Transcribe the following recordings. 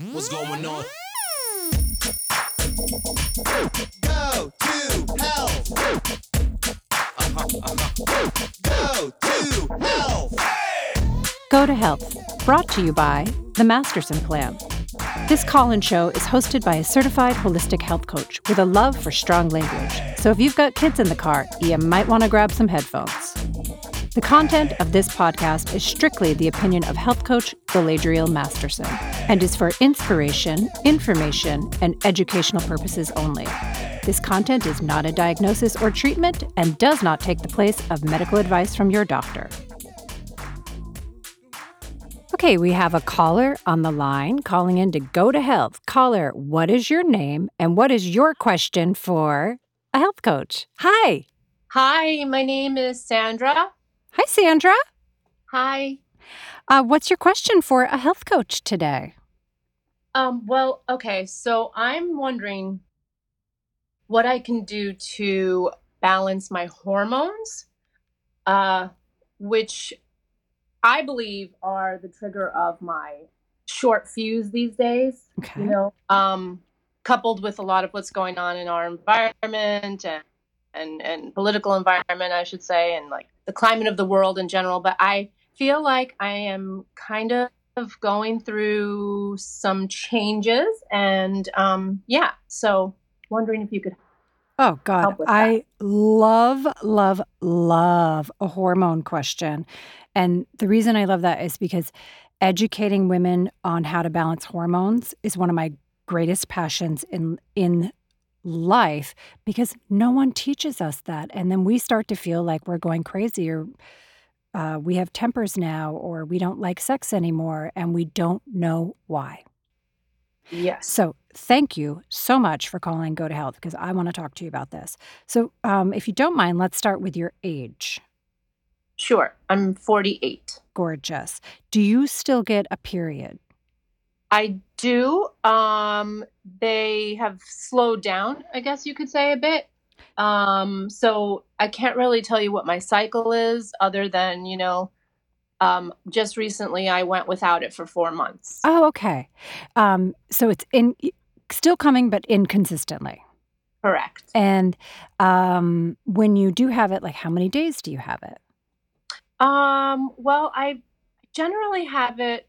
What's going on? Go to hell. Go to hell. Go to Health, brought to you by the Masterson Plan. This call in show is hosted by a certified holistic health coach with a love for strong language. So if you've got kids in the car, you might want to grab some headphones. The content of this podcast is strictly the opinion of health coach Galadriel Masterson and is for inspiration, information, and educational purposes only. This content is not a diagnosis or treatment and does not take the place of medical advice from your doctor. Okay, we have a caller on the line calling in to go to health. Caller, what is your name and what is your question for a health coach? Hi. Hi, my name is Sandra. Hi, Sandra. Hi. Uh, what's your question for a health coach today? Um, well, okay, so I'm wondering what I can do to balance my hormones, uh, which I believe are the trigger of my short fuse these days. Okay. You know, um, coupled with a lot of what's going on in our environment and and and political environment, I should say, and like the climate of the world in general. But I feel like I am kind of going through some changes, and um, yeah, so wondering if you could. Oh, God. I love, love, love a hormone question. And the reason I love that is because educating women on how to balance hormones is one of my greatest passions in in life because no one teaches us that and then we start to feel like we're going crazy or uh, we have tempers now or we don't like sex anymore and we don't know why Yes. so thank you so much for calling go to health because i want to talk to you about this so um, if you don't mind let's start with your age Sure. I'm 48. gorgeous do you still get a period I do. Um, they have slowed down, I guess you could say a bit. Um, so I can't really tell you what my cycle is, other than you know, um, just recently I went without it for four months. oh okay um, so it's in still coming but inconsistently Correct. and um, when you do have it like how many days do you have it Um, well, I generally have it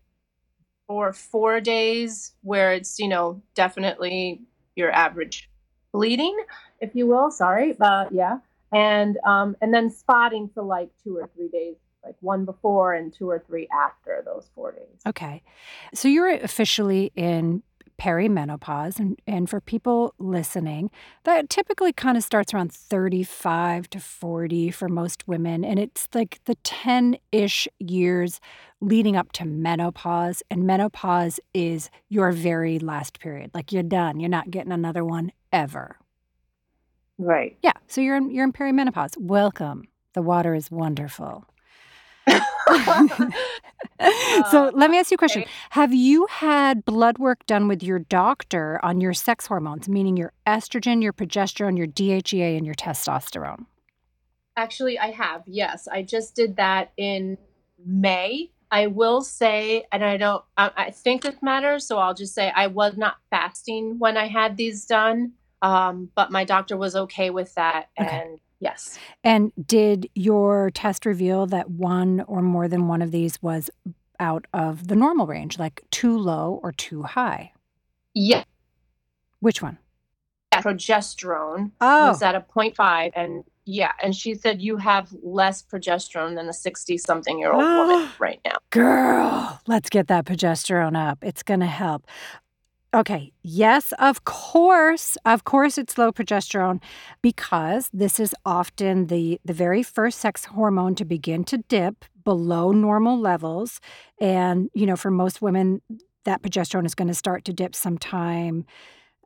for four days, where it's you know definitely your average bleeding, if you will. Sorry, but yeah, and um, and then spotting for like two or three days, like one before and two or three after those four days. Okay. So you're officially in perimenopause. And, and for people listening, that typically kind of starts around 35 to 40 for most women. And it's like the 10 ish years leading up to menopause. And menopause is your very last period. Like you're done, you're not getting another one ever. Right. Yeah. So you're in, you're in perimenopause. Welcome. The water is wonderful. so let me ask you a question. Have you had blood work done with your doctor on your sex hormones, meaning your estrogen, your progesterone, your DHEA, and your testosterone? Actually, I have. Yes, I just did that in May. I will say, and I don't, I, I think this matters, so I'll just say I was not fasting when I had these done, um, but my doctor was okay with that, Okay. and yes, And did your test reveal that one or more than one of these was out of the normal range, like too low or too high? yeah, Which one? progesterone Oh, was at a 0.5, and yeah, and she said you have less progesterone than a 60 something year old woman right now. girl, let's get that progesterone up. It's going to help. Okay, yes, of course. Of course it's low progesterone because this is often the the very first sex hormone to begin to dip below normal levels and you know for most women that progesterone is going to start to dip sometime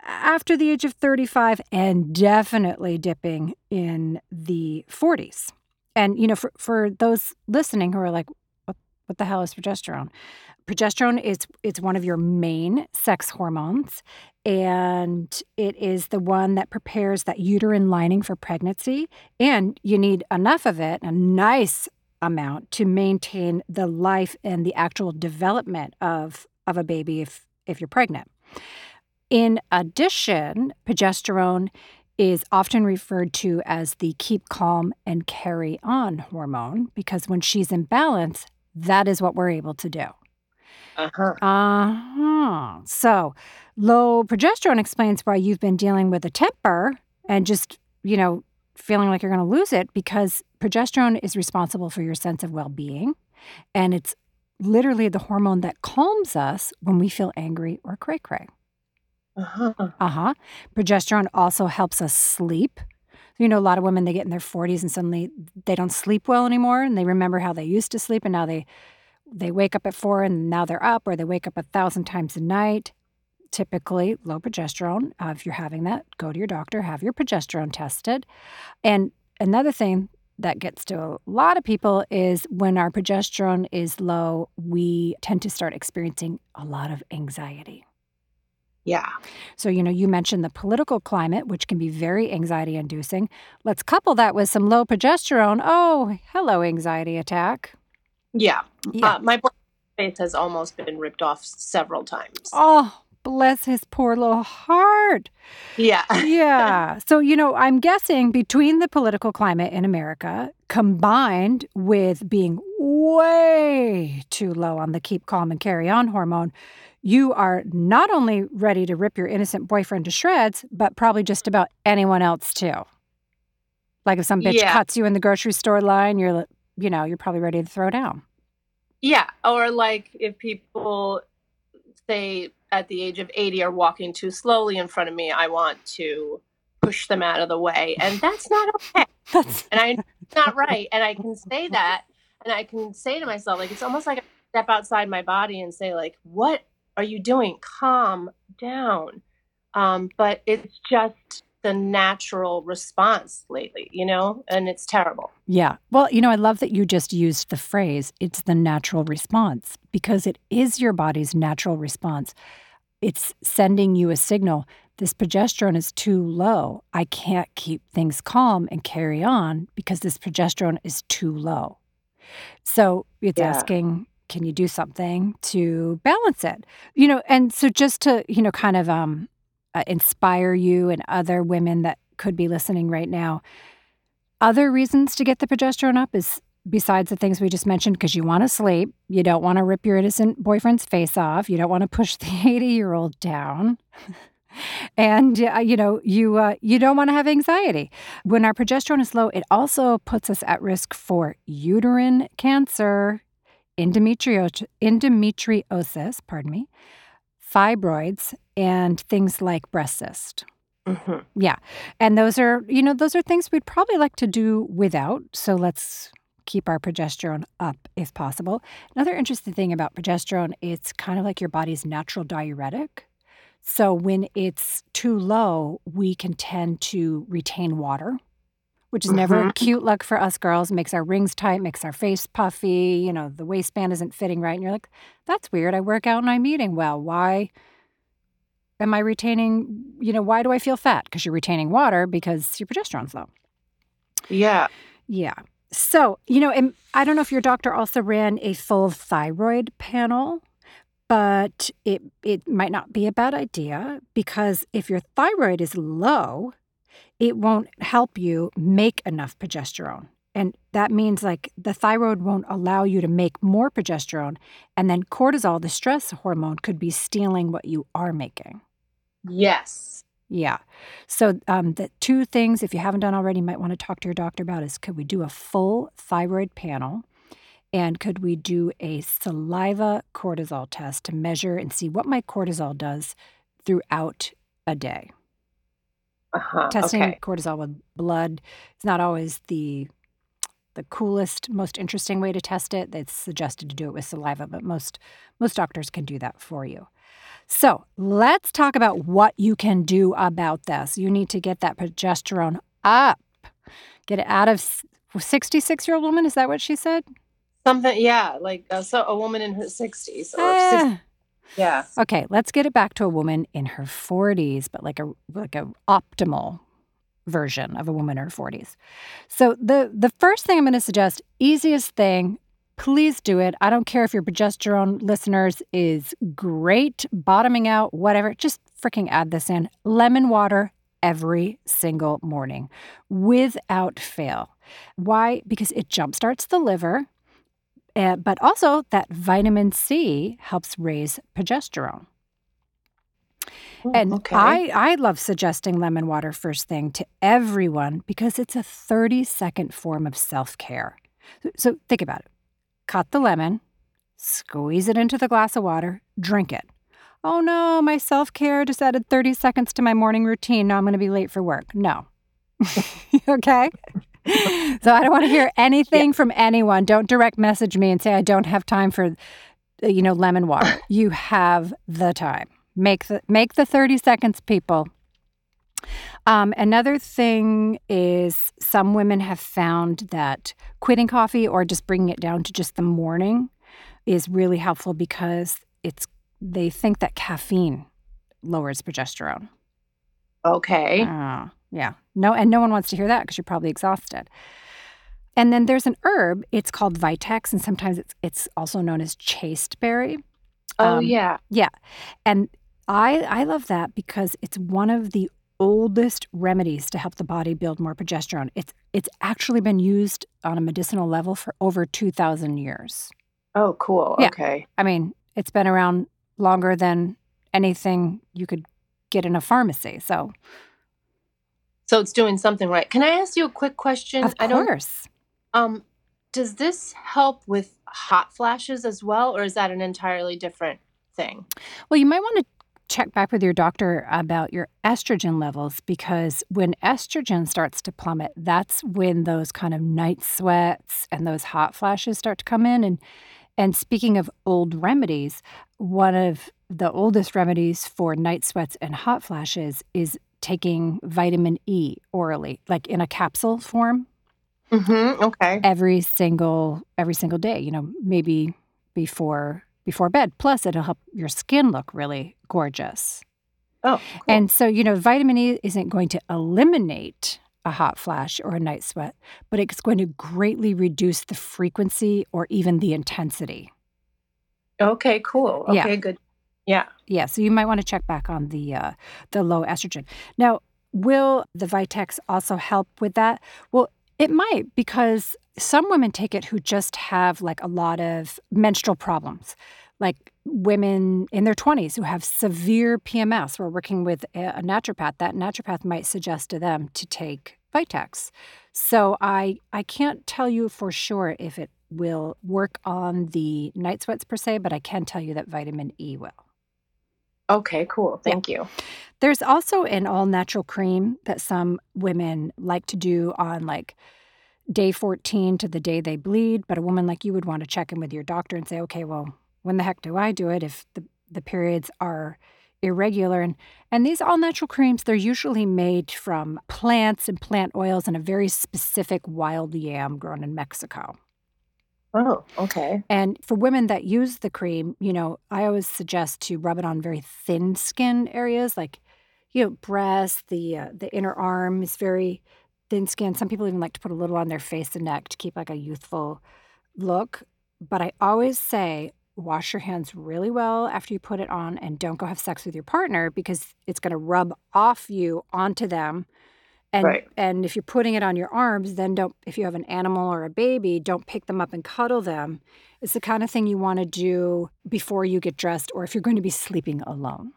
after the age of 35 and definitely dipping in the 40s. And you know for for those listening who are like what what the hell is progesterone? Progesterone is it's one of your main sex hormones and it is the one that prepares that uterine lining for pregnancy and you need enough of it, a nice amount to maintain the life and the actual development of of a baby if if you're pregnant. In addition, progesterone is often referred to as the keep calm and carry on hormone because when she's in balance, that is what we're able to do. Uh-huh. Uh-huh. So, low progesterone explains why you've been dealing with a temper and just, you know, feeling like you're going to lose it because progesterone is responsible for your sense of well-being and it's literally the hormone that calms us when we feel angry or cray-cray. Uh-huh. Uh-huh. Progesterone also helps us sleep. You know, a lot of women they get in their 40s and suddenly they don't sleep well anymore and they remember how they used to sleep and now they they wake up at 4 and now they're up or they wake up a thousand times a night. Typically low progesterone. Uh, if you're having that, go to your doctor, have your progesterone tested. And another thing that gets to a lot of people is when our progesterone is low, we tend to start experiencing a lot of anxiety. Yeah. So, you know, you mentioned the political climate, which can be very anxiety inducing. Let's couple that with some low progesterone. Oh, hello, anxiety attack. Yeah. Yeah. Uh, my face has almost been ripped off several times. Oh, bless his poor little heart. Yeah. Yeah. So, you know, I'm guessing between the political climate in America combined with being way too low on the keep calm and carry on hormone, you are not only ready to rip your innocent boyfriend to shreds, but probably just about anyone else too. Like if some bitch Yeah. cuts you in the grocery store line, you're, you know, you're probably ready to throw down. Yeah. Or like if people say at the age of 80 are walking too slowly in front of me, I want to push them out of the way. And that's not okay. That's And I it's not right. And I can say that and I can say to myself, like it's almost like I step outside my body and say, like, what are you doing? Calm down. Um, but it's just the natural response lately, you know, and it's terrible. Yeah. Well, you know, I love that you just used the phrase, it's the natural response, because it is your body's natural response. It's sending you a signal. This progesterone is too low. I can't keep things calm and carry on because this progesterone is too low. So it's Yeah. asking, can you do something to balance it? You know, and so just to, you know, kind of um, uh, inspire you and other women that could be listening right now, other reasons to get the progesterone up is besides the things we just mentioned because you want to sleep you don't want to rip your innocent boyfriend's face off you don't want to push the 80 year old down. And uh, you know you uh, you don't want to have anxiety. When our progesterone is low it also puts us at risk for uterine cancer endometrio- endometriosis pardon me fibroids and things like breast cyst Mhm. yeah. And those are, you know, those are things we'd probably like to do without. So let's keep our progesterone up if possible. Another interesting thing about progesterone, it's kind of like your body's natural diuretic. So when it's too low, we can tend to retain water, which is never a cute look for us girls. Makes our rings tight, makes our face puffy, you know, the waistband isn't fitting right. And you're like, that's weird. I work out and I'm eating well. Why? am I retaining, you know, why do I feel fat? Because you're retaining water because your progesterone's low. Yeah. Yeah. So, you know, and I don't know if your doctor also ran a full thyroid panel, but it it might not be a bad idea because if your thyroid is low, it won't help you make enough progesterone. And that means like the thyroid won't allow you to make more progesterone. And then cortisol, the stress hormone, could be stealing what you are making. Yes. Yeah. So um, the two things, if you haven't done already, you might want to talk to your doctor about is could we do a full thyroid panel? And could we do a saliva cortisol test to measure and see what my cortisol does throughout a day? Uh-huh. Testing Okay. cortisol with blood is not always the the coolest, most interesting way to test it. It's suggested to do it with saliva, but most most doctors can do that for you. So let's talk about what you can do about this. You need to get that progesterone up. Get it out of 66 year old woman. Is that what she said? Something, yeah, like uh, so a woman in her 60s or 60, Ah. Yeah. Okay, let's get it back to a woman in her 40s, but like a like a optimal version of a woman in her 40s. So the the first thing I'm going to suggest, easiest thing, please do it. I don't care if your progesterone listeners is great, bottoming out, whatever. Just freaking add this in. Lemon water every single morning without fail. Why? Because it jumpstarts the liver, uh, but also that vitamin C helps raise progesterone. Oh, And okay. I, I love suggesting lemon water first thing to everyone because it's a 30 second form of self care. So, so think about it cut the lemon, squeeze it into the glass of water, drink it. Oh no, my self care just added 30 seconds to my morning routine. Now I'm going to be late for work. No. okay? So I don't want to hear anything from anyone. Don't direct message me and say I don't have time for uh, you know lemon water. you have the time. Make the make the 30 seconds people. Um, another thing is some women have found that quitting coffee or just bringing it down to just the morning is really helpful because it's they think that caffeine lowers progesterone. Okay. Oh, yeah. No, and no one wants to hear that because you're probably exhausted. And then there's an herb. It's called Vitex, and sometimes it's it's also known as chasteberry. Oh, um, yeah. And I I love that because it's one of the oldest remedies to help the body build more progesterone. It's it's actually been used on a medicinal level for over 2000 years. Oh, cool. Yeah. Okay. I mean, it's been around longer than anything you could get in a pharmacy. So, So it's doing something right. Can I ask you a quick question? of I don't course. um does this help with hot flashes as well or is that an entirely different thing? Well, you might want to check back with your doctor about your estrogen levels because when estrogen starts to plummet, that's when those kind of night sweats and those hot flashes start to come in. And and speaking of old remedies, one of the oldest remedies for night sweats and hot flashes is taking vitamin E orally, like in a capsule form Mhm. Okay. every single every single day you know maybe before before bed plus it'll help your skin look really gorgeous Oh, cool. and so you know vitamin e isn't going to eliminate a hot flash or a night sweat but it's going to greatly reduce the frequency or even the intensity okay, cool. Yeah. Okay, good. Yeah. yeah so you might want to check back on the uh, the low estrogen. Now will the vitex also help with that? Well it might because some women take it who just have like a lot of menstrual problems. Like women in their 20s who have severe pms we're working with a naturopath that naturopath might suggest to them to take vitex. So i i can't tell you for sure if it will work on the night sweats per se but i can tell you that vitamin e will Okay, cool. Yeah. Thank you. There's also an all natural cream that some women like to do on like day 14 to the day they bleed. But a woman like you would want to check in with your doctor and say, okay, well, when the heck do I do it if the, the periods are irregular? And, and these all natural creams, they're usually made from plants and plant oils and a very specific wild yam grown in Mexico. Oh, okay. And for women that use the cream, you know, I always suggest to rub it on very thin skin areas, like you know, breast, the uh, the inner arm is very thin skin. Some people even like to put a little on their face and neck to keep like a youthful look. But I always say wash your hands really well after you put it on and don't go have sex with your partner because it's going to rub off you onto them. And Right. and if you're putting it on your arms, then don't if you have an animal or a baby, don't pick them up and cuddle them. It's the kind of thing you want to do before you get dressed or if you're going to be sleeping alone.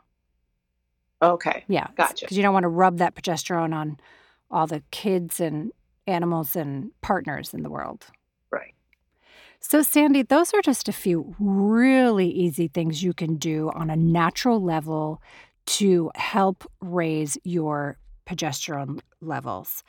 Okay. Yeah. Gotcha. Because you don't want to rub that progesterone on all the kids and animals and partners in the world. Right. So, Sandy, those are just a few really easy things you can do on a natural level to help raise your progesterone levels.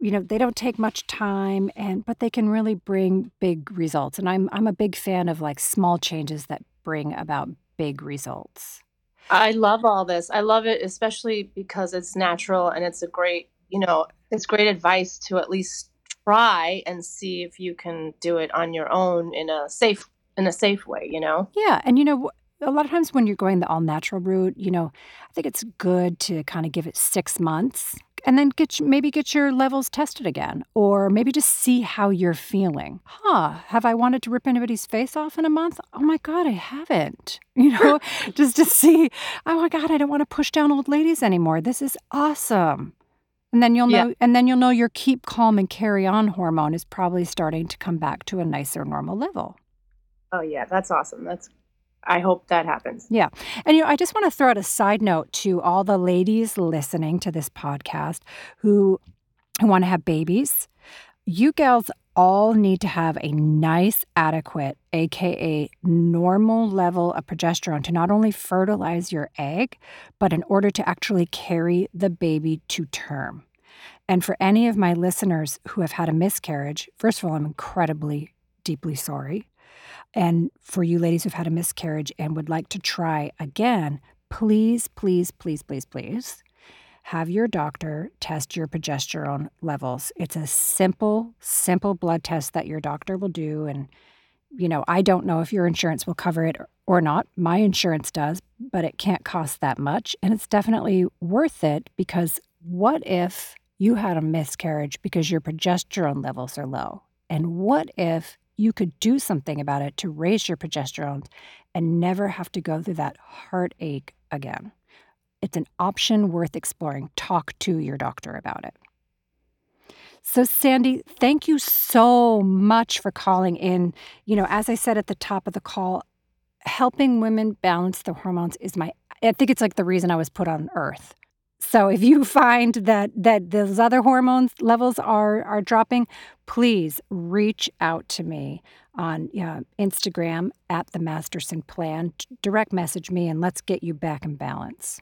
You know, they don't take much time and but they can really bring big results. And I'm I'm a big fan of like small changes that bring about big results. I love all this. I love it, especially because it's natural and it's a great, you know, it's great advice to at least try and see if you can do it on your own in a safe in a safe way, you know? Yeah, and you know, a lot of times when you're going the all natural route, you know, I think it's good to kind of give it six months and then get maybe get your levels tested again or maybe just see how you're feeling. Huh have i wanted to rip anybody's face off in a month? Oh my god i haven't. You know just to see oh my god i don't want to push down old ladies anymore. This is awesome. And then you'll Yeah. know and then you'll know your keep calm and carry on hormone is probably starting to come back to a nicer normal level. Oh yeah, that's awesome. That's I hope that happens. Yeah. And you know, I just want to throw out a side note to all the ladies listening to this podcast who who want to have babies. You gals all need to have a nice, adequate, aka normal level of progesterone to not only fertilize your egg, but in order to actually carry the baby to term. And for any of my listeners who have had a miscarriage, first of all, I'm incredibly, deeply sorry. And for you ladies who've had a miscarriage and would like to try again, please, please, please, please, please have your doctor test your progesterone levels. It's a simple, simple blood test that your doctor will do. And, you know, I don't know if your insurance will cover it or not. My insurance does, but it can't cost that much. And it's definitely worth it because what if you had a miscarriage because your progesterone levels are low? And what if you could do something about it to raise your progesterone and never have to go through that heartache again. It's an option worth exploring. Talk to your doctor about it. So, Sandy, thank you so much for calling in. You know, as I said at the top of the call, helping women balance their hormones is my, I think it's like the reason I was put on earth. So if you find that that those other hormones levels are are dropping, please reach out to me on uh, Instagram at the Masterson Plan. Direct message me and let's get you back in balance.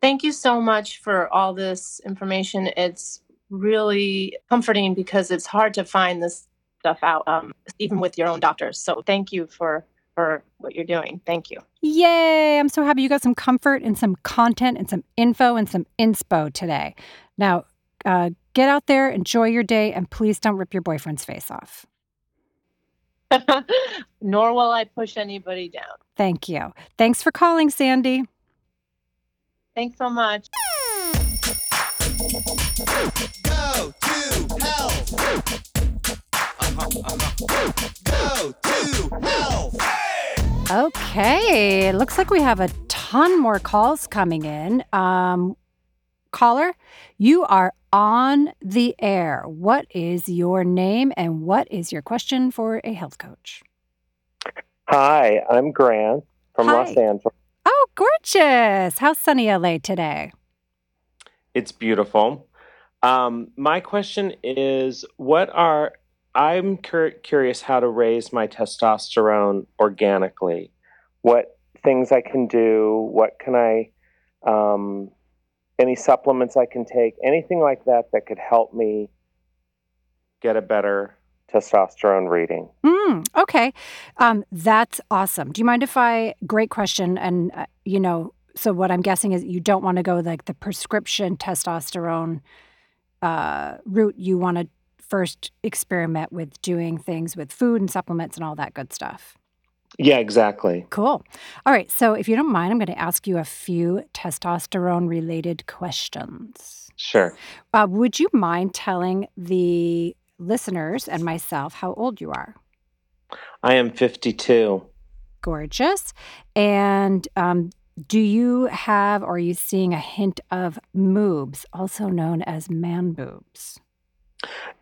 Thank you so much for all this information. It's really comforting because it's hard to find this stuff out, um, even with your own doctors. So thank you for for what you're doing. Thank you. Yay! I'm so happy you got some comfort and some content and some info and some inspo today. Now, uh, get out there, enjoy your day, and please don't rip your boyfriend's face off. Nor will I push anybody down. Thank you. Thanks for calling, Sandy. Thanks so much. Go to health. Go to health. Okay, it looks like we have a ton more calls coming in. Um, caller, you are on the air. What is your name and what is your question for a health coach? Hi, I'm Grant from Hi. Los Angeles. Oh, gorgeous. How's sunny LA today? It's beautiful. Um, my question is what are, I'm cur- curious how to raise my testosterone organically. What things I can do, what can I, um, any supplements I can take, anything like that that could help me get a better testosterone reading. Mm, okay. Um, that's awesome. Do you mind if I, great question. And, uh, you know, so what I'm guessing is you don't want to go like the prescription testosterone uh, route. You want to first experiment with doing things with food and supplements and all that good stuff. Yeah, exactly. Cool. All right. So if you don't mind, I'm going to ask you a few testosterone related questions. Sure. Uh, would you mind telling the listeners and myself how old you are? I am 52. Gorgeous. And um, do you have or are you seeing a hint of moobs, also known as man boobs?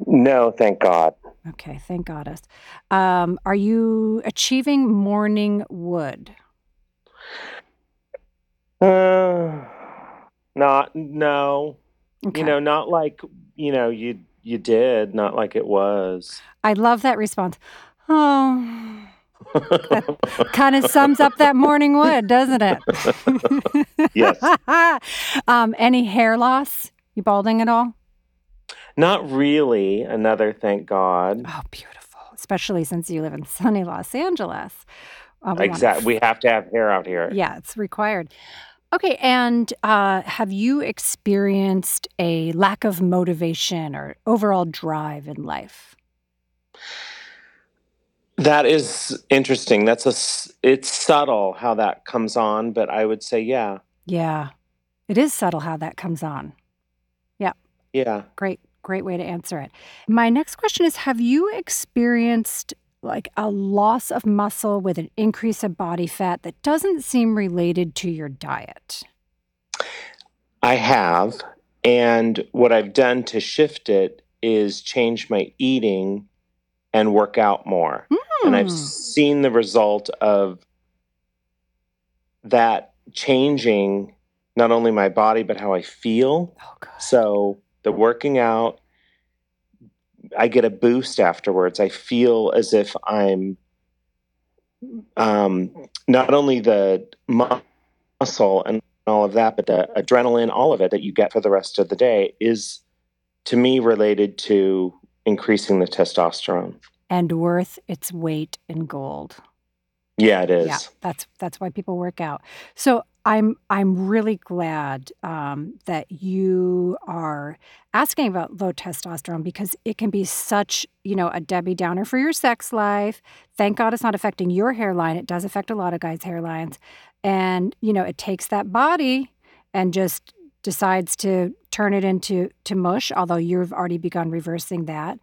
No, thank God. Okay, thank goddess. Um, are you achieving morning wood? Uh, not, no. Okay. You know, not like, you know, you you did, not like it was. I love that response. Oh, kind of sums up that morning wood, doesn't it? Yes. um, any hair loss? You balding at all? Not really. Another thank God. Oh, beautiful. Especially since you live in sunny Los Angeles. Uh, Exactly. We have to have hair out here. Yeah, it's required. Okay, and uh, have you experienced a lack of motivation or overall drive in life? That is interesting. That's a it's subtle how that comes on, but I would say yeah. Yeah, it is subtle how that comes on. Yeah. Yeah. Great, great way to answer it. My next question is Have you experienced like a loss of muscle with an increase of body fat that doesn't seem related to your diet? I have. And what I've done to shift it is change my eating and work out more. And I've Hmm. seen the result of that changing not only my body, but how I feel. Oh. So the working out, I get a boost afterwards. I feel as if I'm um, not only the muscle and all of that, but the adrenaline, all of it that you get for the rest of the day is to me related to increasing the testosterone. And worth its weight in gold. Yeah, it is. Yeah, that's that's why people work out. So I'm I'm really glad um, that you are asking about low testosterone because it can be such you know a Debbie Downer for your sex life. Thank God it's not affecting your hairline. It does affect a lot of guys' hairlines, and you know it takes that body and just decides to turn it into to mush. Although you've already begun reversing that,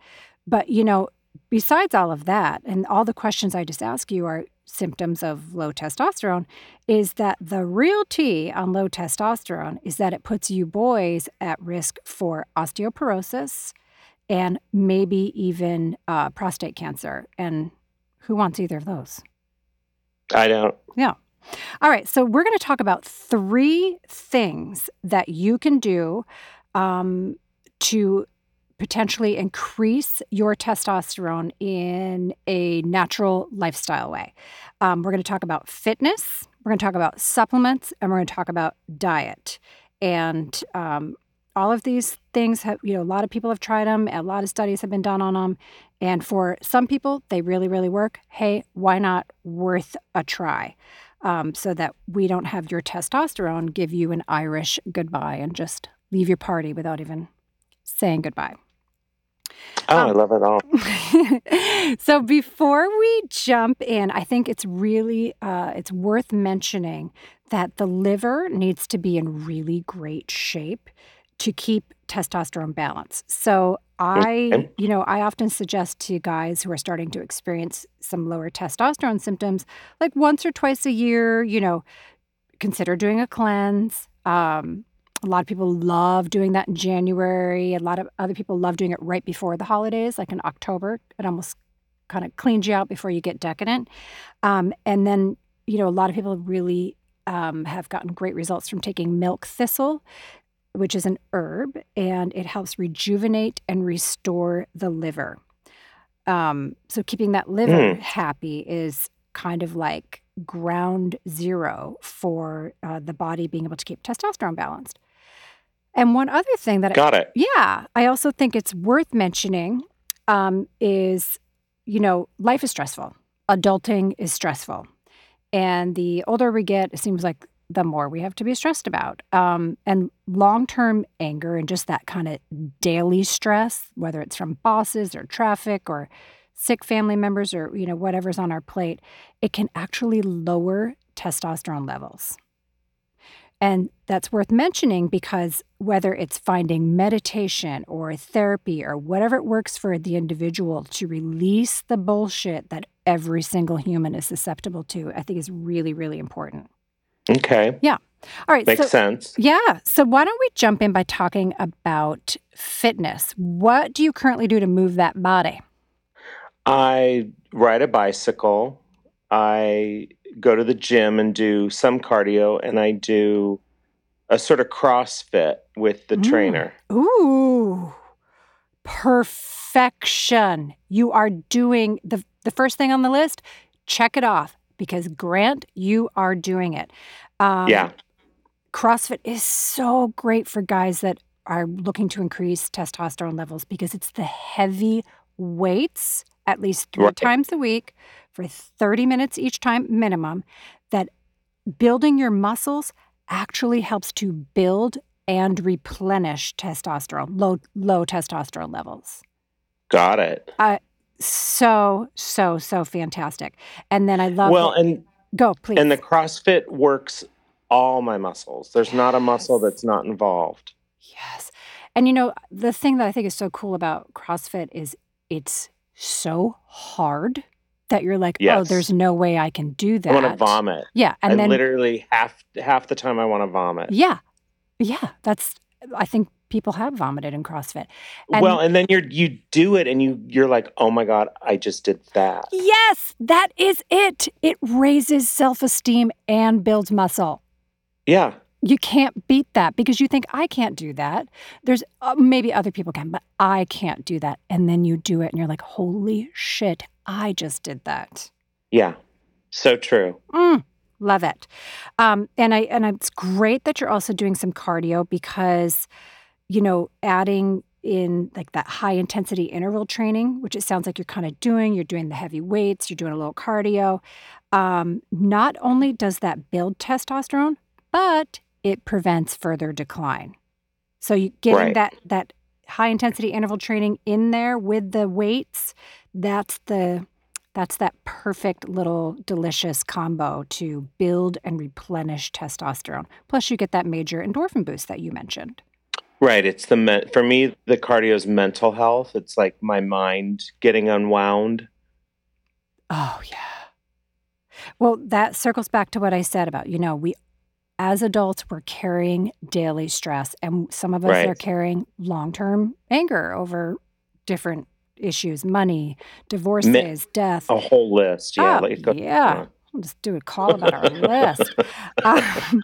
but you know besides all of that and all the questions I just asked you are symptoms of low testosterone is that the real T on low testosterone is that it puts you boys at risk for osteoporosis and maybe even uh, prostate cancer. And who wants either of those? I don't. Yeah. All right, so we're going to talk about three things that you can do um, to potentially increase your testosterone in a natural lifestyle way. Um, we're going to talk about fitness, we're going to talk about supplements, and we're going to talk about diet. And um, all of these things have, you know, a lot of people have tried them, a lot of studies have been done on them. And for some people, they really, really work. Hey, why not worth a try? um, so that we don't have your testosterone give you an Irish goodbye and just leave your party without even saying goodbye. Oh, Um, I love it all. so before we jump in, I think it's really uh, it's worth mentioning that the liver needs to be in really great shape to keep testosterone balance. So I, Okay. you know, I often suggest to guys who are starting to experience some lower testosterone symptoms, like once or twice a year, you know, consider doing a cleanse. Um, a lot of people love doing that in January. A lot of other people love doing it right before the holidays, like in October. It almost kind of cleans you out before you get decadent. Um, and then, you know, a lot of people really um, have gotten great results from taking milk thistle, which is an herb, and it helps rejuvenate and restore the liver. Um, so keeping that liver Mm. happy is kind of like ground zero for uh, the body being able to keep testosterone balanced. And one other thing that I, Got it. yeah, I also think it's worth mentioning um, is, you know, life is stressful. Adulting is stressful. And the older we get, it seems like the more we have to be stressed about. Um, and long term anger and just that kind of daily stress, whether it's from bosses or traffic or sick family members or, you know, whatever's on our plate, it can actually lower testosterone levels. And that's worth mentioning because whether it's finding meditation or therapy or whatever it works for the individual to release the bullshit that every single human is susceptible to, I think is really, really important. Okay. Yeah. All right. Makes so, sense. yeah. So why don't we jump in by talking about fitness? What do you currently do to move that body? I ride a bicycle. I go to the gym and do some cardio, and I do a sort of CrossFit with the Mm. trainer. Ooh, perfection. You are doing the, the first thing on the list. Check it off because Grant, you are doing it. Um, yeah. CrossFit is so great for guys that are looking to increase testosterone levels because it's the heavy weights at least three Right. times a week for 30 minutes each time minimum that building your muscles actually helps to build and replenish testosterone low low testosterone levels Got it. so so so fantastic and then i love Well, and go please and the CrossFit works all my muscles. There's not a muscle that's not involved. Yes. And you know, the thing that I think is so cool about CrossFit is it's so hard that you're like, oh, there's no way I can do that. I want to vomit. Yeah. And I then literally half half the time I want to vomit. Yeah. Yeah. That's I think people have vomited in CrossFit. And well, and then you're you do it and you you're like, oh my god, I just did that. yes, that is it. It raises self-esteem and builds muscle. Yeah, You can't beat that because you think I can't do that. There's uh, maybe other people can, but I can't do that. And then you do it and you're like, "Holy shit, I just did that." yeah, so true. Mm, love it. Um, and I and it's great that you're also doing some cardio because, you know, adding in like that high intensity interval training, which it sounds like you're kind of doing. You're doing the heavy weights. You're doing a little cardio. Um, not only does that build testosterone, but it prevents further decline. So you getting Right. that that high intensity interval training in there with the weights, that's the that's that perfect little delicious combo to build and replenish testosterone. Plus, you get that major endorphin boost that you mentioned. Right. It's the men- for me the cardio is mental health. It's like my mind getting unwound. Oh, yeah. Well, that circles back to what I said about, you know, we as adults, we're carrying daily stress, and some of us Right. are carrying long term anger over different issues money, divorces, death. A whole list. Yeah. Oh, like, yeah. We'll just do a call about our list. Um,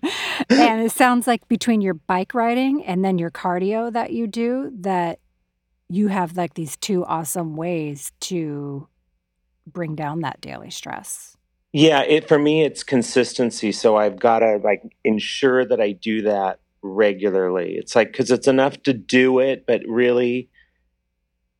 and it sounds like between your bike riding and then your cardio that you do, that you have like these two awesome ways to bring down that daily stress. Yeah, it for me it's consistency. So I've got to like ensure that I do that regularly. It's like cuz it's enough to do it, but really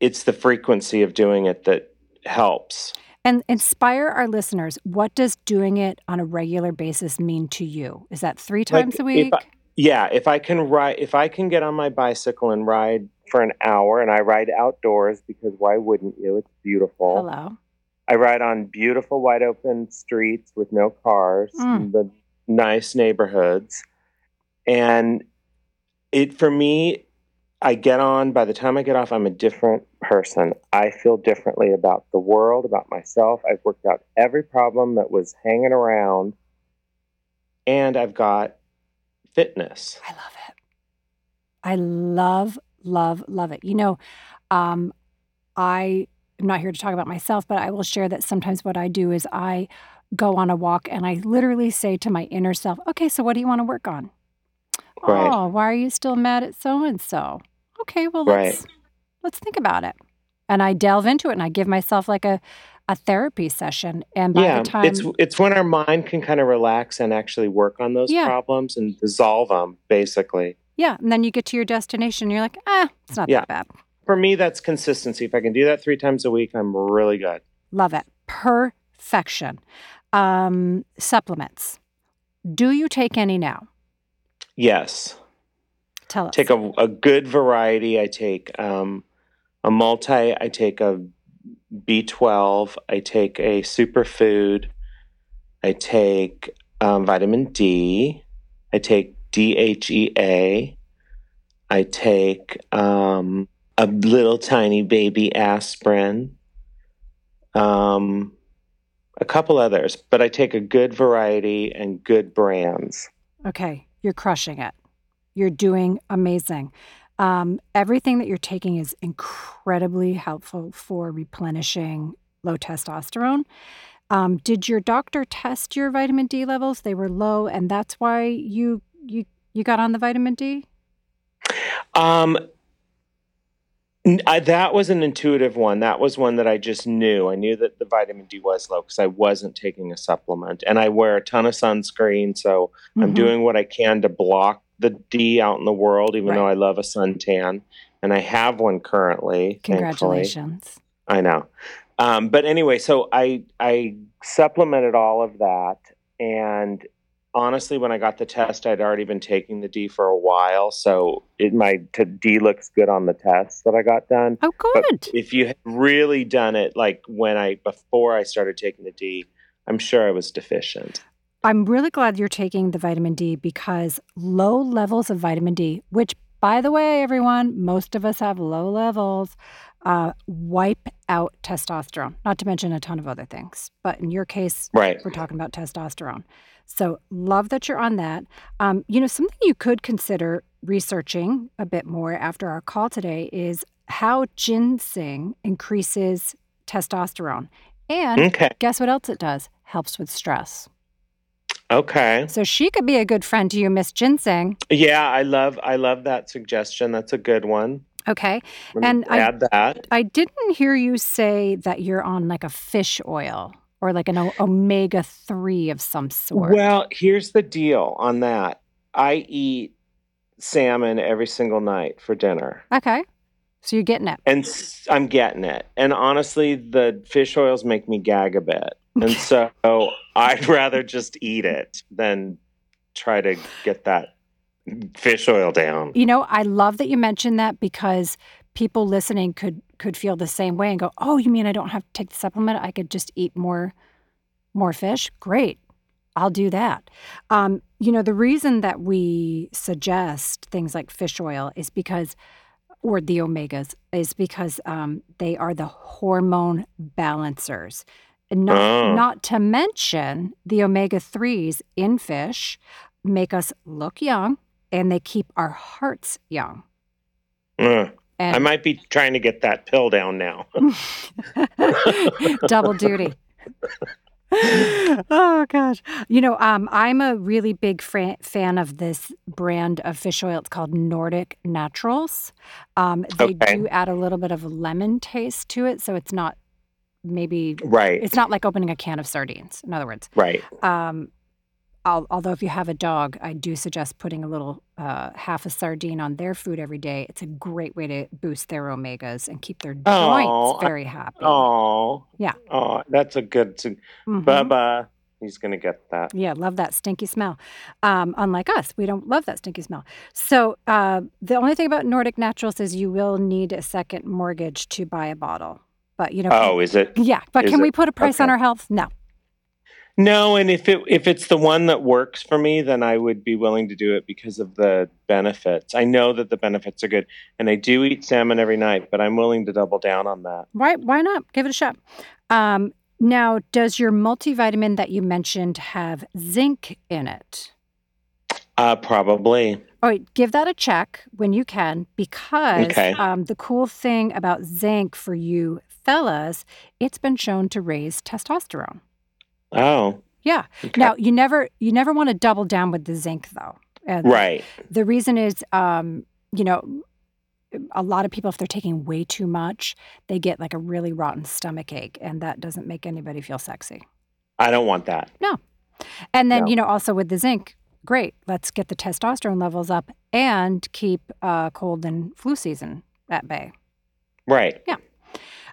it's the frequency of doing it that helps. And inspire our listeners. What does doing it on a regular basis mean to you? Is that three Like, times a if week? I- Yeah, if I can ride if I can get on my bicycle and ride for an hour and I ride outdoors because why wouldn't you? It's beautiful. Hello. I ride on beautiful wide open streets with no cars, Mm. the nice neighborhoods. And it for me, I get on, by the time I get off, I'm a different person. I feel differently about the world, about myself. I've worked out every problem that was hanging around, and I've got fitness. I love it. I love, love, love it. You know, um, I am not here to talk about myself, but I will share that sometimes what I do is I go on a walk and I literally say to my inner self, okay, so what do you want to work on? Right. Oh, why are you still mad at so and so? Okay, well Right. Let's think about it. And I delve into it and I give myself like a a therapy session. And by yeah, the time it's it's when our mind can kind of relax and actually work on those Yeah. problems and dissolve them, basically. yeah, and then you get to your destination, you're like, ah, it's not Yeah. that bad. For me, that's consistency. If I can do that three times a week, I'm really good. Love it. Perfection. Um, supplements. Do you take any now? Yes. Tell us. Take a, a good variety. I take um, a multi, I take a B12, I take a superfood, I take um, vitamin D, I take DHEA, I take um, a little tiny baby aspirin, um, a couple others, but I take a good variety and good brands. Okay, you're crushing it. You're doing amazing. Um, everything that you're taking is incredibly helpful for replenishing low testosterone. Um, did your doctor test your vitamin D levels? They were low, and that's why you you you got on the vitamin D. Um, I, that was an intuitive one. That was one that I just knew. I knew that the vitamin D was low because I wasn't taking a supplement, and I wear a ton of sunscreen, so I'm Mhm. doing what I can to block the D out in the world. Even Right. though I love a suntan, and I have one currently. Thankfully. Congratulations. I know. Um, but anyway, so I I supplemented all of that, and honestly, when I got the test, I'd already been taking the D for a while, so it my t- D looks good on the test that I got done. Oh, But good. if you had really done it like when I before I started taking the D, I'm sure I was deficient. I'm really glad you're taking the vitamin D because low levels of vitamin D, which by the way, everyone, most of us have low levels, uh, wipe out testosterone, not to mention a ton of other things. But in your case, Right. we're talking about testosterone. So, love that you're on that. Um, you know, something you could consider researching a bit more after our call today is how ginseng increases testosterone. And Okay. guess what else it does? Helps with stress. Okay. So, she could be a good friend to you, Miss Ginseng. Yeah, I love I love that suggestion. That's a good one. Okay. And I- add that. I didn't hear you say that you're on like a fish oil or like an o- omega 3 of some sort. Well, here's the deal on that. I eat salmon every single night for dinner. okay. So, you're getting it. And I'm getting it. And honestly, the fish oils make me gag a bit. And so I'd rather just eat it than try to get that fish oil down. You know, I love that you mentioned that because people listening could could feel the same way and go, "Oh, you mean I don't have to take the supplement? I could just eat more more fish? Great. I'll do that." Um, you know, the reason that we suggest things like fish oil is because or the omegas is because um, they are the hormone balancers. Not, Oh. not to mention the omega 3s in fish make us look young and they keep our hearts young. Uh, I might be trying to get that pill down now. double duty. oh gosh, you know, um, I'm a really big fan of this brand of fish oil. It's called Nordic Naturals. Um, they Okay. do add a little bit of lemon taste to it, so it's not maybe Right. it's not like opening a can of sardines. In other words, Right. um, al- although if you have a dog, I do suggest putting a little uh, half a sardine on their food every day. It's a great way to boost their omegas and keep their Oh, joints very happy. Oh. Yeah. Oh, that's a good. To, Mhm. Bubba, he's gonna get that. Yeah, love that stinky smell. Um, unlike us, we don't love that stinky smell. So uh, the only thing about Nordic Naturals is you will need a second mortgage to buy a bottle. But you know, Oh, is it? yeah. But is can it? we put a price on our health? No. No, and if it if it's the one that works for me, then I would be willing to do it because of the benefits. I know that the benefits are good, and I do eat salmon every night, but I'm willing to double down on that. Why? Why not? Give it a shot. Um, now, does your multivitamin that you mentioned have zinc in it? Uh, probably. All right, give that a check when you can because Okay. um, the cool thing about zinc for you fellas, it's been shown to raise testosterone. Oh, Yeah. okay. Now you never you never want to double down with the zinc though. And right. The reason is, um, you know, a lot of people if they're taking way too much, they get like a really rotten stomach ache, and that doesn't make anybody feel sexy. I don't want that. No. And then No. you know also with the zinc, great. Let's get the testosterone levels up and keep uh, cold and flu season at bay. Right. Yeah.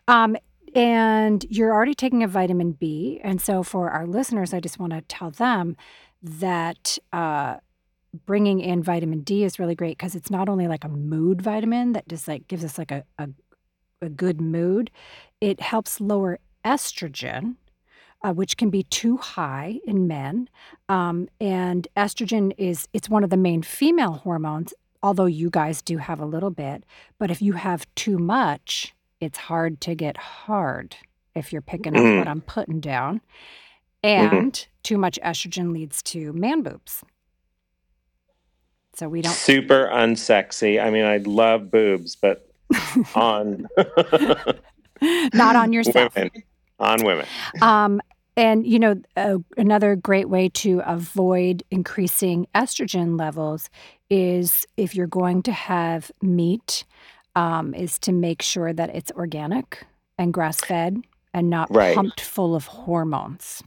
Um, and you're already taking a vitamin B. And so for our listeners, I just want to tell them that uh, bringing in vitamin D is really great because it's not only like a mood vitamin that just like gives us like a, a, a good mood, it helps lower estrogen. Uh, which can be too high in men, um, and estrogen is it's one of the main female hormones. Although you guys do have a little bit, but if you have too much, it's hard to get hard if you're picking up what I'm putting down. And too much estrogen leads to man boobs. So we don't. Super unsexy. I mean, I love boobs, but on Not on yourself. women. On women. Um, and you know, uh, another great way to avoid increasing estrogen levels is if you're going to have meat, um, is to make sure that it's organic and grass fed and not Right. pumped full of hormones.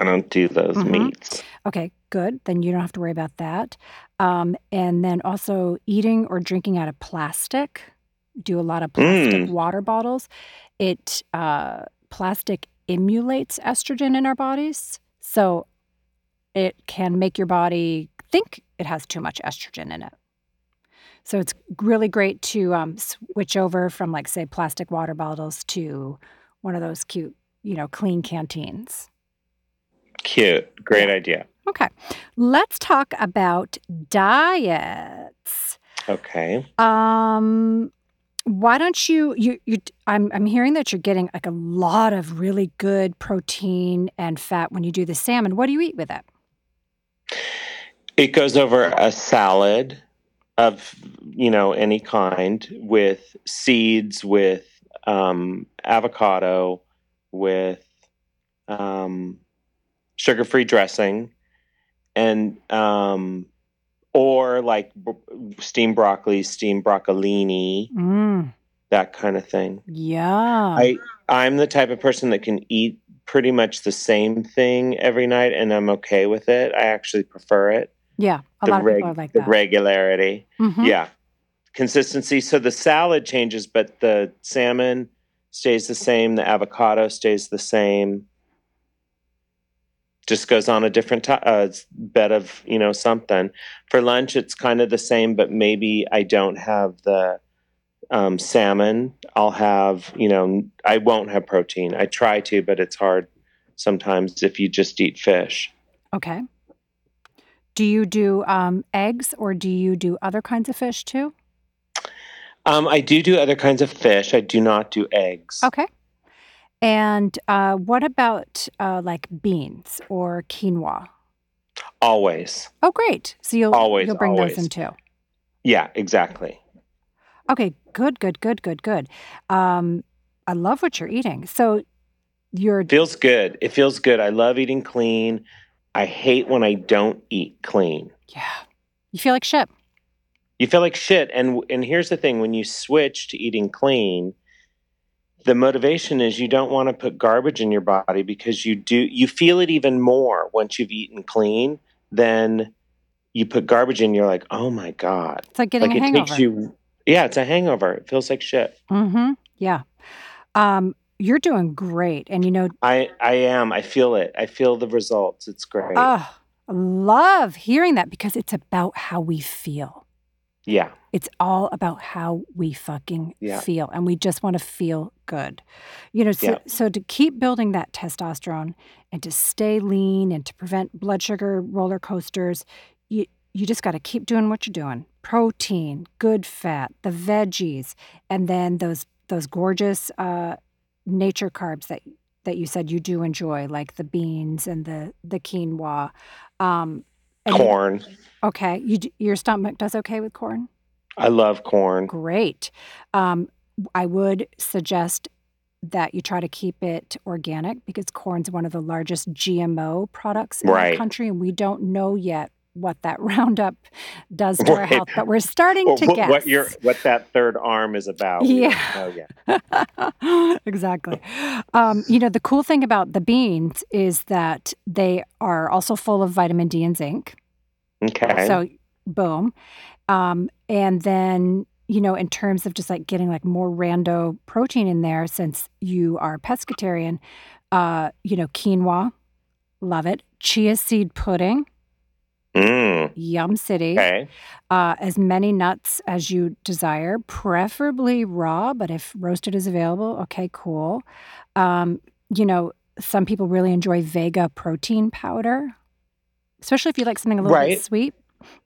I don't do those Mhm. meats. Okay, good. Then you don't have to worry about that. Um, and then also eating or drinking out of plastic. Do a lot of plastic Mm. water bottles. It uh, plastic emulates estrogen in our bodies, so it can make your body think it has too much estrogen in it. So it's really great to um, switch over from, like, say, plastic water bottles to one of those cute, you know, clean canteens. Cute. Great idea. Okay, let's talk about diets. Okay. Um, why don't you you you? I'm I'm hearing that you're getting like a lot of really good protein and fat when you do the salmon. What do you eat with it? It goes over a salad of you know any kind with seeds, with um, avocado, with um, sugar-free dressing, and um, or like b- steamed broccoli, steamed broccolini, Mm, that kind of thing. yeah. I I'm the type of person that can eat pretty much the same thing every night, and I'm okay with it. I actually prefer it. Yeah. A the lot of reg- people are like the that. regularity. Mhm. Yeah. Consistency. So the salad changes, but the salmon stays the same. The avocado stays the same. Just goes on a different ti uh, bed of you know something. For lunch, it's kind of the same, but maybe I don't have the um, salmon. I'll have you know I won't have protein. I try to, but it's hard sometimes if you just eat fish. Okay. Do you do um, eggs or do you do other kinds of fish too? Um, I do do other kinds of fish. I do not do eggs. Okay. And uh, what about uh, like beans or quinoa? Always. Oh, great. So you'll Always, you'll bring those in too. Yeah, exactly. Okay, good, good, good, good, good. Um, I love what you're eating. So you're Feels good. It feels good. I love eating clean. I hate when I don't eat clean. yeah. You feel like shit. You feel like shit. And and here's the thing: when you switch to eating clean, the motivation is you don't want to put garbage in your body because you do. You feel it even more once you've eaten clean. Then you put garbage in. You're like, oh my god! It's like getting like a it hangover. takes you. Yeah, it's a hangover. It feels like shit. mm-hmm. Yeah. Um, you're doing great. And you know, I I am. I feel it. I feel the results. It's great. oh, love hearing that because it's about how we feel. yeah. It's all about how we fucking Yeah. feel. And we just want to feel good. You know, so, Yeah. so to keep building that testosterone and to stay lean and to prevent blood sugar roller coasters, you, you just got to keep doing what you're doing. Protein, good fat, the veggies, and then those those gorgeous uh, nature carbs that that you said you do enjoy, like the beans and the the quinoa. Um, and you- Corn. okay, you, your stomach does okay with corn. I love corn. Great. Um, I would suggest that you try to keep it organic because corn's one of the largest GMO products in Right. the country, and we don't know yet what that Roundup does to our health, but we're starting Or to what, guess. what your what that third arm is about. We don't Yeah. exactly. Um, you know, the cool thing about the beans is that they are also full of vitamin D and zinc. Okay. So, boom. Um, and then, you know, in terms of just like getting like more rando protein in there, since you are pescatarian, uh, you know, quinoa, love it. Chia seed pudding, Mm, yum city. okay. Uh, as many nuts as you desire, preferably raw, but if roasted is available, okay, cool. Um, you know, some people really enjoy Vega protein powder, especially if you like something a little Right. bit sweet.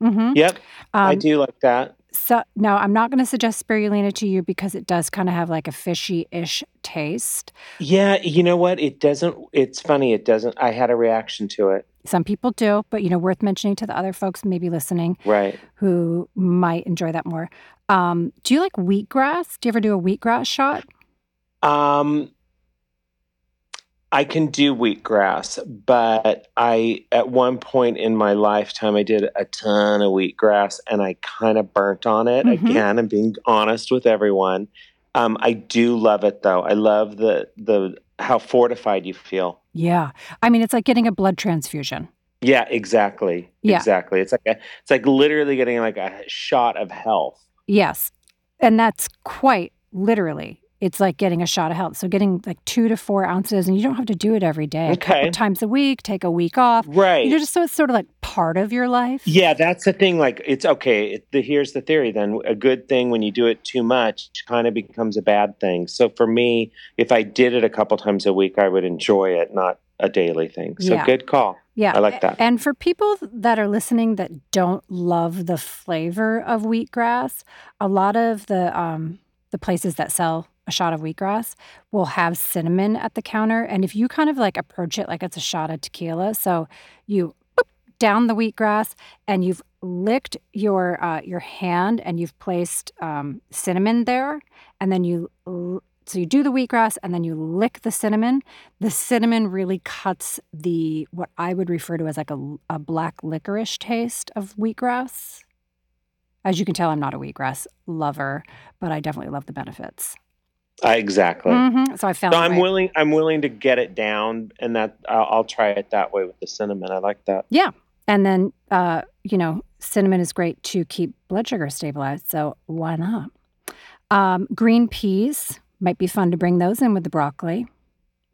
Mm-hmm. Yep. I Um, do like that. So now I'm not going to suggest spirulina to you because it does kind of have like a fishy-ish taste. Yeah. You know what? It doesn't. It's funny. It doesn't. I had a reaction to it. Some people do, but you know, worth mentioning to the other folks maybe listening Right. who might enjoy that more. Um, do you like wheatgrass? Do you ever do a wheatgrass shot? Um. I can do wheatgrass, but I at one point in my lifetime I did a ton of wheatgrass and I kind of burnt on it. Mhm. Again, I'm being honest with everyone. Um, I do love it though. I love the the how fortified you feel. Yeah. I mean, it's like getting a blood transfusion. Yeah, exactly. Yeah. Exactly. It's like a, it's like literally getting like a shot of health. Yes. And that's quite literally. It's like getting a shot of health. So getting like two to four ounces, and you don't have to do it every day. A couple Okay. times a week, take a week off. Right. You know, just so it's sort of like part of your life. yeah, that's the thing. Like, it's okay. It, the, here's the theory. Then a good thing when you do it too much it kind of becomes a bad thing. So for me, if I did it a couple times a week, I would enjoy it, not a daily thing. So Yeah. good call. Yeah. I like that. And for people that are listening that don't love the flavor of wheatgrass, a lot of the um, the places that sell a shot of wheatgrass will have cinnamon at the counter. And if you kind of like approach it like it's a shot of tequila, so you boop, down the wheatgrass and you've licked your uh, your hand and you've placed um, cinnamon there, and then you so you do the wheatgrass and then you lick the cinnamon. The cinnamon really cuts the what I would refer to as like a, a black licorice taste of wheatgrass. As you can tell, I'm not a wheatgrass lover, but I definitely love the benefits. I, exactly. Mhm. So I found So I'm my- willing. I'm willing to get it down, and that I'll, I'll try it that way with the cinnamon. I like that. Yeah, and then, uh, you know, cinnamon is great to keep blood sugar stabilized. So why not? Um, green peas might be fun to bring those in with the broccoli,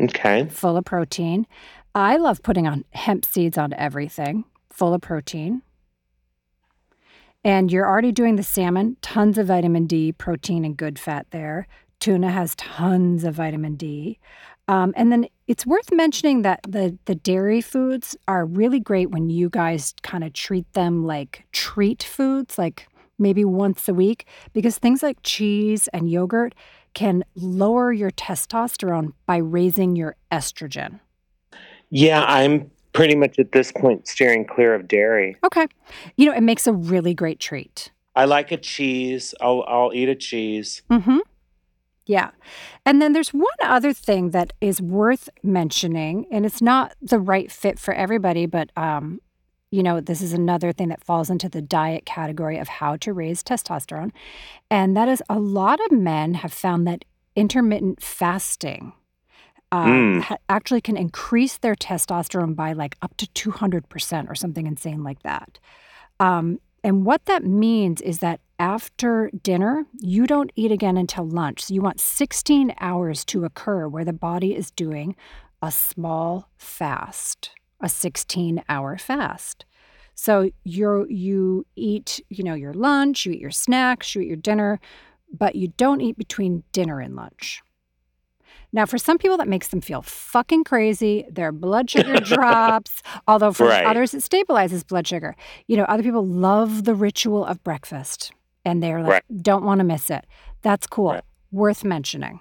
Okay. full of protein. I love putting on hemp seeds on everything, full of protein. And you're already doing the salmon, tons of vitamin D, protein, and good fat there. Tuna has tons of vitamin D. Um, and then it's worth mentioning that the the dairy foods are really great when you guys kind of treat them like treat foods, like maybe once a week, because things like cheese and yogurt can lower your testosterone by raising your estrogen. Yeah, I'm pretty much at this point steering clear of dairy. Okay, you know it makes a really great treat. I like a cheese. I'll I'll eat a cheese. Mm-hmm. Yeah. And then there's one other thing that is worth mentioning, and it's not the right fit for everybody, but um, you know, this is another thing that falls into the diet category of how to raise testosterone. And that is a lot of men have found that intermittent fasting uh, Mm. ha- actually can increase their testosterone by like up to 200% or something insane like that. Um, and what that means is that after dinner, you don't eat again until lunch. So you want 16 hours to occur where the body is doing a small fast, a 16 hour fast. So you're you eat, you know, your lunch, you eat your snacks, you eat your dinner, but you don't eat between dinner and lunch. Now, for some people, that makes them feel fucking crazy. Their blood sugar drops, although for Right. others, it stabilizes blood sugar. You know, other people love the ritual of breakfast and they're like, don't want to miss it. That's cool. Right. Worth mentioning.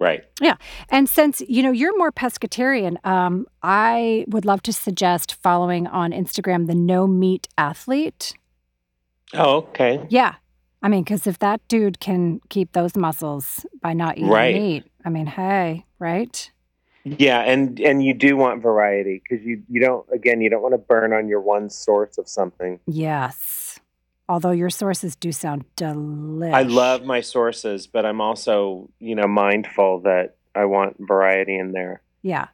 Right. Yeah. And since you know you're more pescatarian, um, I would love to suggest following on Instagram the No Meat Athlete. Oh, okay. Yeah, I mean, because if that dude can keep those muscles by not eating Right. meat, I mean, hey, right? Yeah, and and you do want variety because you you don't again you don't want to burn on your one source of something. Yes. Although your sources do sound delicious. I love my sources, but I'm also you know mindful that I want variety in there. Yeah.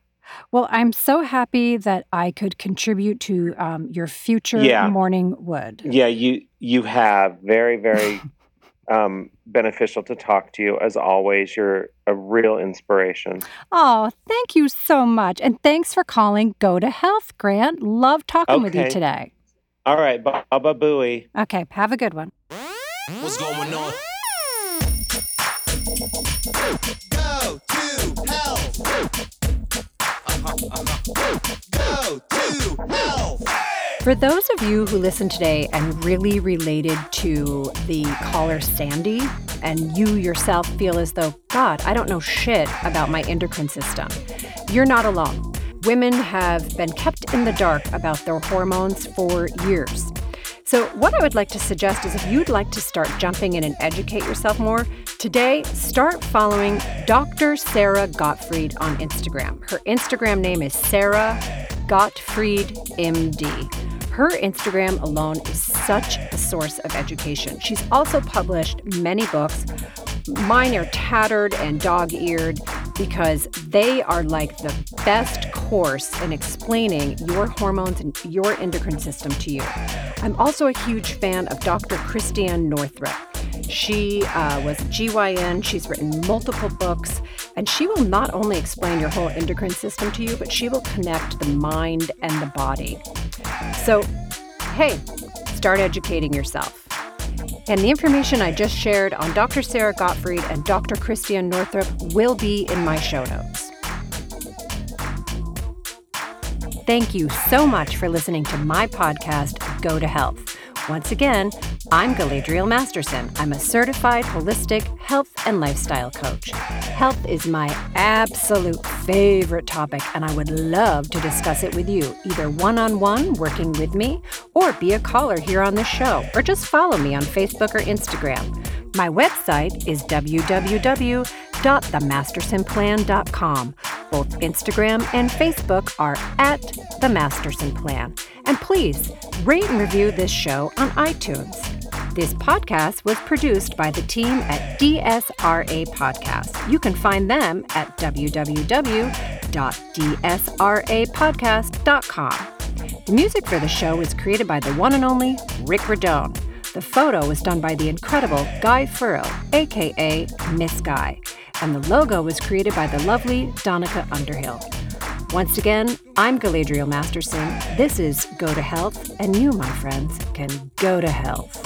Well, I'm so happy that I could contribute to um, your future Yeah. morning wood. Yeah, you you have very very um, beneficial to talk to you as always. You're a real inspiration. Oh, thank you so much. And thanks for calling Go to Health, Grant. Love talking with you today. All right, Baba Booey. Okay, have a good one. What's going on? Go to health. Go to health. For those of you who listened today and really related to the caller Sandy, and you yourself feel as though, God, I don't know shit about my endocrine system, you're not alone. Women have been kept in the dark about their hormones for years. So, what I would like to suggest is if you'd like to start jumping in and educate yourself more, today start following Dr. Sara Gottfried on Instagram. Her Instagram name is Sara Gottfried MD. Her Instagram alone is such a source of education. She's also published many books. Mine are tattered and dog eared because they are like the best course in explaining your hormones and your endocrine system to you. I'm also a huge fan of Dr. Christiane Northrup. She uh, was a GYN, she's written multiple books, and she will not only explain your whole endocrine system to you, but she will connect the mind and the body. So, hey, start educating yourself. And the information I just shared on Dr. Sara Gottfried and Dr. Christiane Northrup will be in my show notes. thank you so much for listening to my podcast, Go to Health. Once again, I'm Galadriel Masterson. I'm a certified holistic health and lifestyle coach. Health is my absolute favorite topic, and I would love to discuss it with you, either one on one, working with me, or be a caller here on the show, or just follow me on Facebook or Instagram. My website is www.themastersonplan.com. Both Instagram and Facebook are at The Masterson Plan. And please rate and review this show on iTunes. This podcast was produced by the team at DSRA Podcast. You can find them at www.dsrapodcast.com. The music for the show was created by the one and only Rick Radone. The photo was done by the incredible Guy Furrow, aka Miss Guy, and the logo was created by the lovely Donica Underhill. Once again, I'm Galadriel Masterson. This is Go to Health, and you, my friends, can go to health.